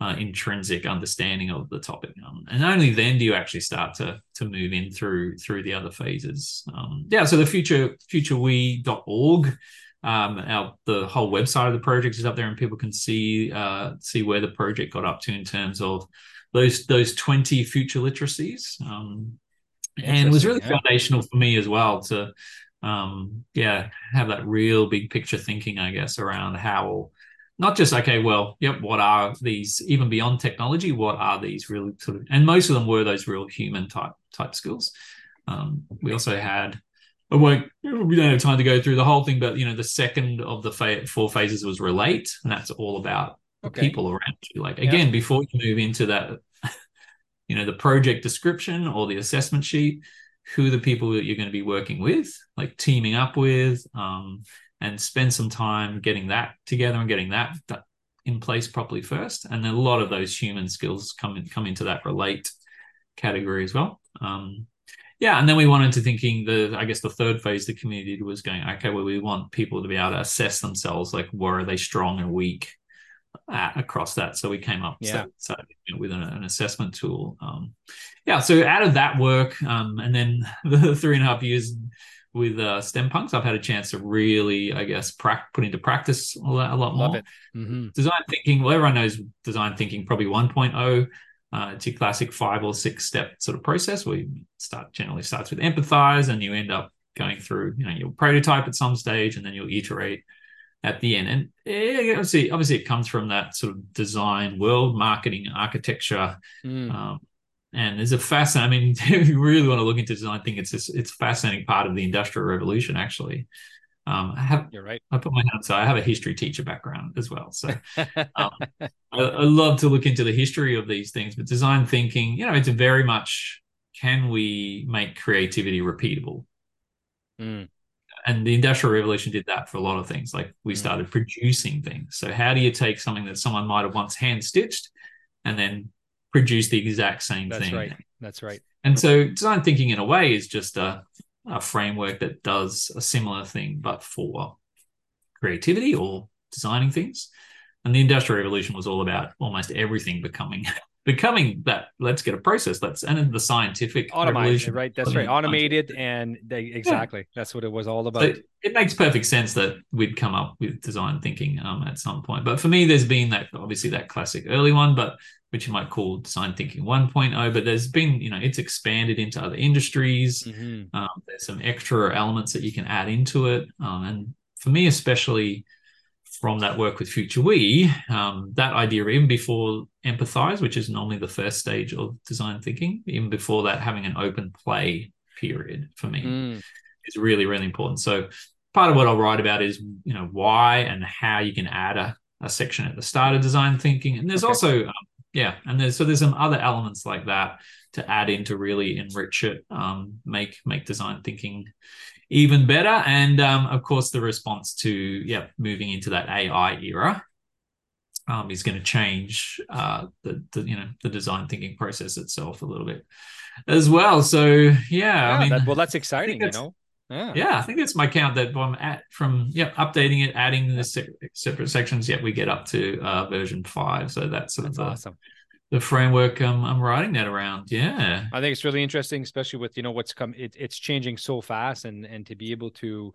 uh, intrinsic understanding of the topic, um, and only then do you actually start to to move in through through the other phases. Um, yeah, so the future futurewe.org. Um, our the whole website of the project is up there, and people can see uh, see where the project got up to in terms of those those twenty future literacies. Um, and it was really yeah. foundational for me as well to um yeah have that real big picture thinking i guess around how not just okay well yep what are these even beyond technology what are these really sort of and most of them were those real human type type skills um, we also had I won't we don't have time to go through the whole thing but you know the second of the fa- four phases was relate and that's all about okay. people around you like again yeah. before you move into that you know the project description or the assessment sheet who the people that you're going to be working with like teaming up with um, and spend some time getting that together and getting that in place properly first, and then a lot of those human skills come in, come into that relate category as well. Um, yeah, and then we went into thinking the I guess the third phase the community was going okay, well we want people to be able to assess themselves like where are they strong and weak at, across that. So we came up yeah. so, so with an, an, assessment tool. Um, yeah, so out of that work, um, and then the three and a half years with uh, STEM Punks, I've had a chance to really, I guess, pra- put into practice a lot, a lot more. Mm-hmm. Design thinking, well, everyone knows design thinking probably 1.0. Uh, it's a classic five or six step sort of process where you start generally starts with empathize and you end up going through, you know, you'll prototype at some stage and then you'll iterate at the end. And yeah, obviously, obviously it comes from that sort of design world, marketing, architecture, mm. um, and there's a fascinating. I mean, if you really want to look into design, I think it's just, it's a fascinating part of the industrial revolution. Actually, um, I have. You're right. I put my hand. So I have a history teacher background as well. So um, I, I, love to look into the history of these things. But design thinking, you know, it's very much can we make creativity repeatable? Mm. And the industrial revolution did that for a lot of things. Like we mm. started producing things. So how do you take something that someone might have once hand stitched and then produce the exact same That's thing. right. That's right. And so design thinking in a way is just a, a framework that does a similar thing, but for creativity or designing things. And the industrial revolution was all about almost everything becoming becoming that let's get a process let's and the scientific automated right? That's right. automated and they exactly. Yeah. that's what it was all about. So it makes perfect sense that we'd come up with design thinking um, at some point. But for me there's been that obviously that classic early one but which you might call design thinking 1.0 but there's been you know it's expanded into other industries. Mm-hmm. um, there's some extra elements that you can add into it. Um, and for me especially from that work with future we um, that idea even before empathize which is normally the first stage of design thinking even before that having an open play period for me mm. is really really important so part of what i'll write about is you know why and how you can add a, a section at the start of design thinking and there's okay. also um, yeah and there's so there's some other elements like that to add in to really enrich it um, make make design thinking even better and um, of course the response to yeah moving into that ai era um, is going to change uh, the, the you know the design thinking process itself a little bit as well so yeah, yeah i mean that, well that's exciting you know yeah. yeah, I think that's my count that I'm at from yeah, updating it, adding the se- separate sections. Yet we get up to uh, version five, so that's sort that's of the, awesome. The framework um, I'm writing that around. Yeah, I think it's really interesting, especially with you know what's come. It, it's changing so fast, and and to be able to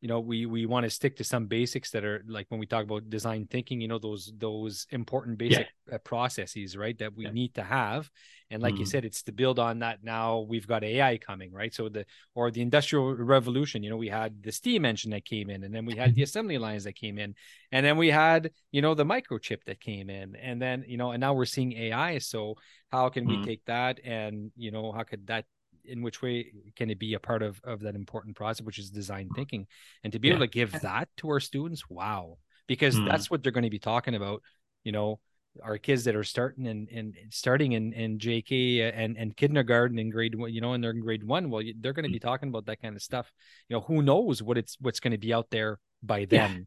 you know we we want to stick to some basics that are like when we talk about design thinking you know those those important basic yeah. Uh, processes right that we yeah. need to have and like mm. you mm-hmm. said it's to build on that now we've got ai coming right so the or the industrial revolution you know we had the steam engine that came in and then we had the assembly lines that came in and then we had you know the microchip that came in and then you know and now we're seeing ai so how can we mm. take that and you know how could that in which way can it be a part of of that important process which is design thinking and to be yeah. able to give that to our students wow because mm. that's what they're going to be talking about you know our kids that are starting and and starting in in JK and and kindergarten in grade one, you know, and they're in grade one. Well, they're going to be talking about that kind of stuff. You know, who knows what it's what's going to be out there by then. Yeah.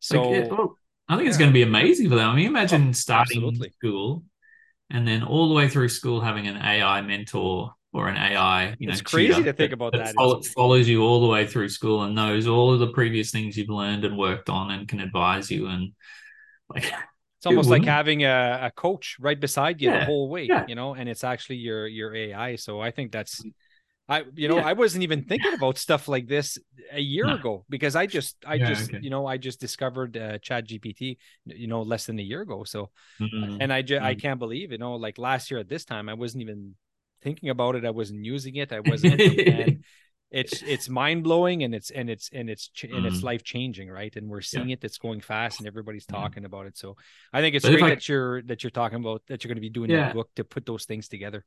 So like it, well, I think yeah. it's going to be amazing for them. I mean, imagine oh, starting absolutely. school and then all the way through school having an AI mentor or an AI. You know, it's crazy to think about that. Follow, follows you all the way through school and knows all of the previous things you've learned and worked on and can advise you and like. It's almost like having a, a coach right beside you yeah, the whole way, yeah. you know, and it's actually your your AI. So I think that's I you know, yeah. I wasn't even thinking about stuff like this a year no. ago because I just I just okay. you know, I just discovered uh, Chat GPT, you know, less than a year ago. So mm-hmm. and I just mm-hmm. I can't believe, you know, like last year at this time I wasn't even thinking about it. I wasn't using it. I wasn't. and it's it's mind blowing and it's and it's and it's and it's mm-hmm. life changing, right? And we're seeing yeah. it. It's going fast, and everybody's talking yeah. about it. So I think it's but great I, that you're that you're talking about that you're going to be doing yeah. that book to put those things together.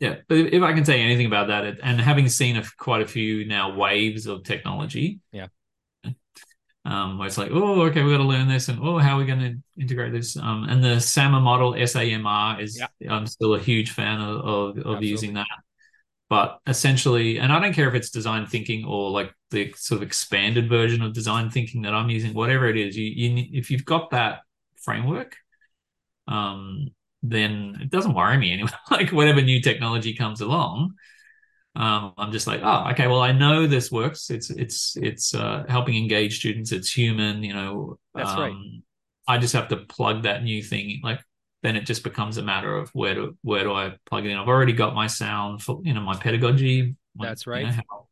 Yeah, but if I can say anything about that, and having seen a, quite a few now waves of technology, yeah, um, where it's like, oh, okay, we've got to learn this, and oh, how are we going to integrate this? Um, and the SAMR model, SAMR, is yeah. I'm still a huge fan of of, of using that. But essentially, and I don't care if it's design thinking or like the sort of expanded version of design thinking that I'm using, whatever it is, you, you if you've got that framework, um, then it doesn't worry me anymore. like whatever new technology comes along, um, I'm just like, oh, okay, well, I know this works. It's it's it's uh, helping engage students. It's human, you know. That's um, right. I just have to plug that new thing. Like then it just becomes a matter of where do where do I plug it in? I've already got my sound for you know my pedagogy. My, That's right. You know,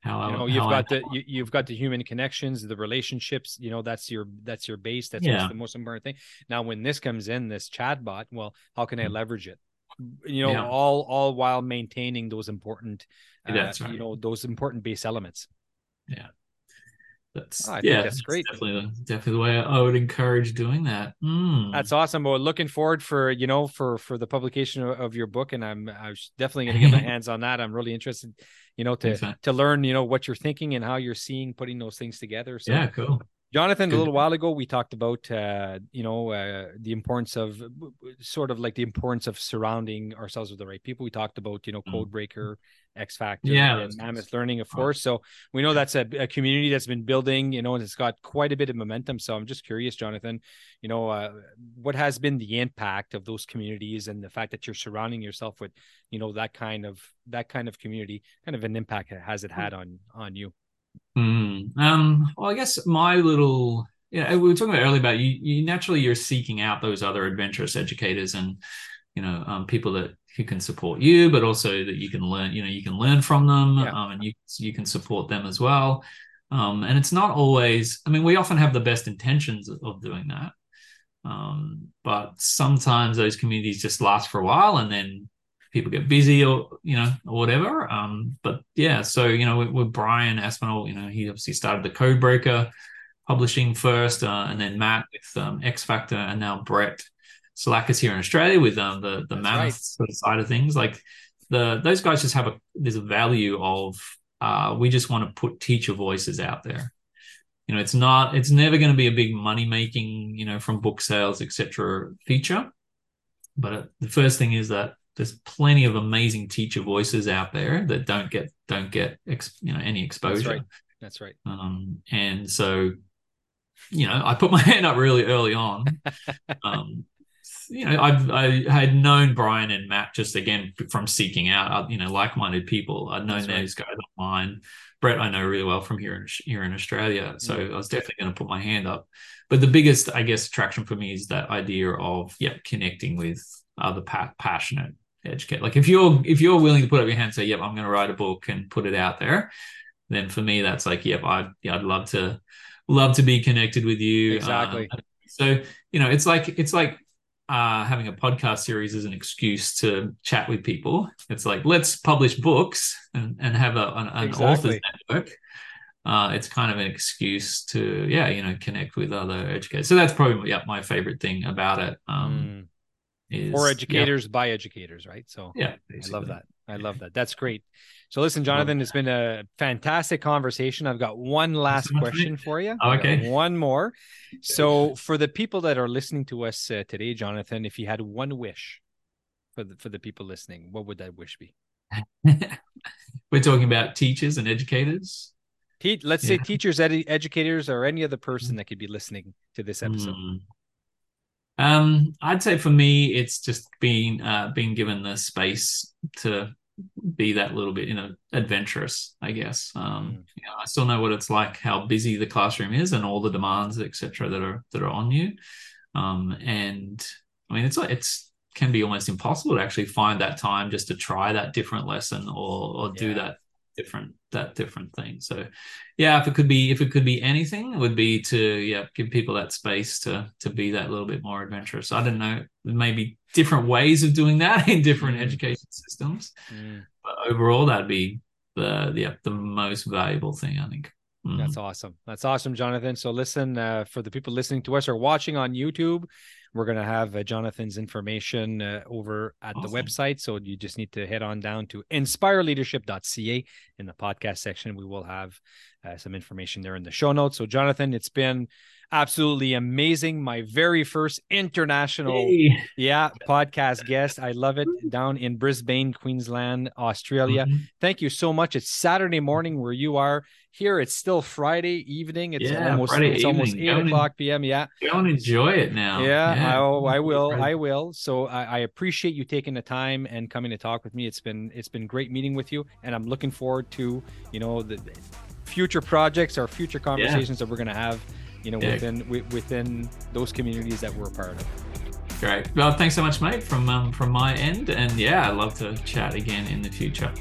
how, how you know, you've got I, the you, have got the human connections, the relationships. You know, that's your that's your base. That's yeah. the most important thing. Now, when this comes in, this chatbot, well, how can I mm. leverage it? You know, yeah. all all while maintaining those important, uh, right. you know, those important base elements. Yeah that's oh, yeah, that's great. That's definitely, the, definitely the way I would encourage doing that. Mm. That's awesome. Well, looking forward for you know for for the publication of, your book, and I'm I was definitely going to get my hands on that. I'm really interested, you know, to Thanks, to learn you know what you're thinking and how you're seeing putting those things together. So yeah, cool. Jonathan, a little while ago, we talked about, uh, you know, uh, the importance of sort of like the importance of surrounding ourselves with the right people. We talked about, you know, mm. Codebreaker, X Factor, yeah, and Mammoth Learning, of course. So we know that's a, a, community that's been building, you know, and it's got quite a bit of momentum. So I'm just curious, Jonathan, you know, uh, what has been the impact of those communities and the fact that you're surrounding yourself with, you know, that kind of that kind of community, kind of an impact has it had on on you? Mm, um, well, I guess my little, yeah, we were talking about earlier about you, you naturally you're seeking out those other adventurous educators and, you know, um, people that who can support you, but also that you can learn, you know, you can learn from them yeah. um, and you, you can support them as well. Um, and it's not always, I mean, we often have the best intentions of doing that. Um, but sometimes those communities just last for a while and then people get busy or you know or whatever. Um, but yeah, so you know with, with Brian Aspinall, you know he obviously started the Codebreaker publishing first, uh, and then Matt with um, X Factor, and now Brett Salakas here in Australia with um, the the Mammoth right. sort of side of things. Like the those guys just have a there's a value of uh, we just want to put teacher voices out there. You know, it's not it's never going to be a big money making you know from book sales etc. feature. But uh, the first thing is that there's plenty of amazing teacher voices out there that don't get don't get ex, you know any exposure. That's right. That's right. Um, and so, you know, I put my hand up really early on. um, you know, I've I had known Brian and Matt just again from seeking out, uh, you know, like-minded people. I'd known That's those guys online. Brett, I know really well from here in here in Australia, so mm. I was definitely going to put my hand up. But the biggest, I guess, attraction for me is that idea of yeah, connecting with other pa- passionate educate. Like if you're if you're willing to put up your hand and say, "Yep, I'm going to write a book and put it out there," then for me that's like, "Yep, I'd yeah, I'd love to love to be connected with you." Exactly. Um, so you know, it's like it's like uh, having a podcast series is an excuse to chat with people. It's like let's publish books and, and have a, an, an exactly. authors network. Uh, it's kind of an excuse to yeah you know connect with other educators. So that's probably yeah my favorite thing about it. Um, mm is for educators yeah. by educators, right? So yeah, basically. I love that. I love that. That's great. So listen, Jonathan, it's been a fantastic conversation. I've got one last question for you. okay. One more. So for the people that are listening to us uh, today, Jonathan, if you had one wish for the for the people listening, what would that wish be? We're talking about teachers and educators. Te- let's yeah. say teachers, ed- educators, or any other person that could be listening to this episode. Mm. Um, I'd say for me, it's just being uh, being given the space to be that little bit, you know, adventurous. I guess. Um, mm. you know, I still know what it's like, how busy the classroom is, and all the demands, etc., that are that are on you. Um, and I mean, it's like it's can be almost impossible to actually find that time just to try that different lesson or or yeah. do that different that different thing so yeah if it could be if it could be anything it would be to yeah give people that space to to be that little bit more adventurous i don't know maybe different ways of doing that in different mm. education systems mm. but overall that'd be the yeah the most valuable thing i think mm. that's awesome that's awesome jonathan so listen uh, for the people listening to us or watching on youtube we're going to have uh, Jonathan's information uh, over at awesome. the website. So you just need to head on down to inspireleadership.ca in the podcast section. We will have uh, some information there in the show notes. So, Jonathan, it's been absolutely amazing. My very first international, hey. yeah, podcast guest. I love it down in Brisbane, Queensland, Australia. Mm-hmm. Thank you so much. It's Saturday morning where you are Here it's still Friday evening. It's Yeah, almost Friday it's almost eight Go and- o'clock p.m. Yeah, Go and enjoy it now. yeah. I, I will. I will. So I, I appreciate you taking the time and coming to talk with me. It's been it's been great meeting with you, and I'm looking forward to you know the future projects or future conversations that we're gonna have. You know, Yeah. within wi- within those communities that we're a part of. Great. Well, thanks so much, mate, from um, from my end, and yeah, I'd love to chat again in the future.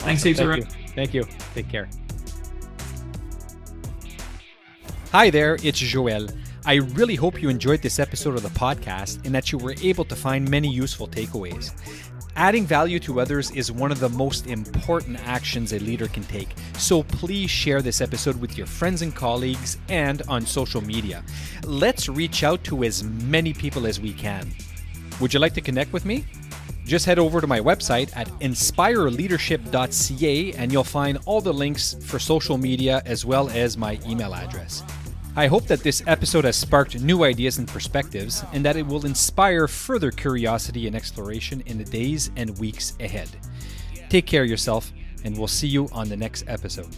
Thanks, heaps, Thank you. Thank you. Take care. Hi there, it's Joel. I really hope you enjoyed this episode of the podcast and that you were able to find many useful takeaways. Adding value to others is one of the most important actions a leader can take, so please share this episode with your friends and colleagues and on social media. Let's reach out to as many people as we can. Would you like to connect with me? Just head over to my website at inspireleadership.ca and you'll find all the links for social media as well as my email address. I hope that this episode has sparked new ideas and perspectives and that it will inspire further curiosity and exploration in the days and weeks ahead. Take care of yourself, and we'll see you on the next episode.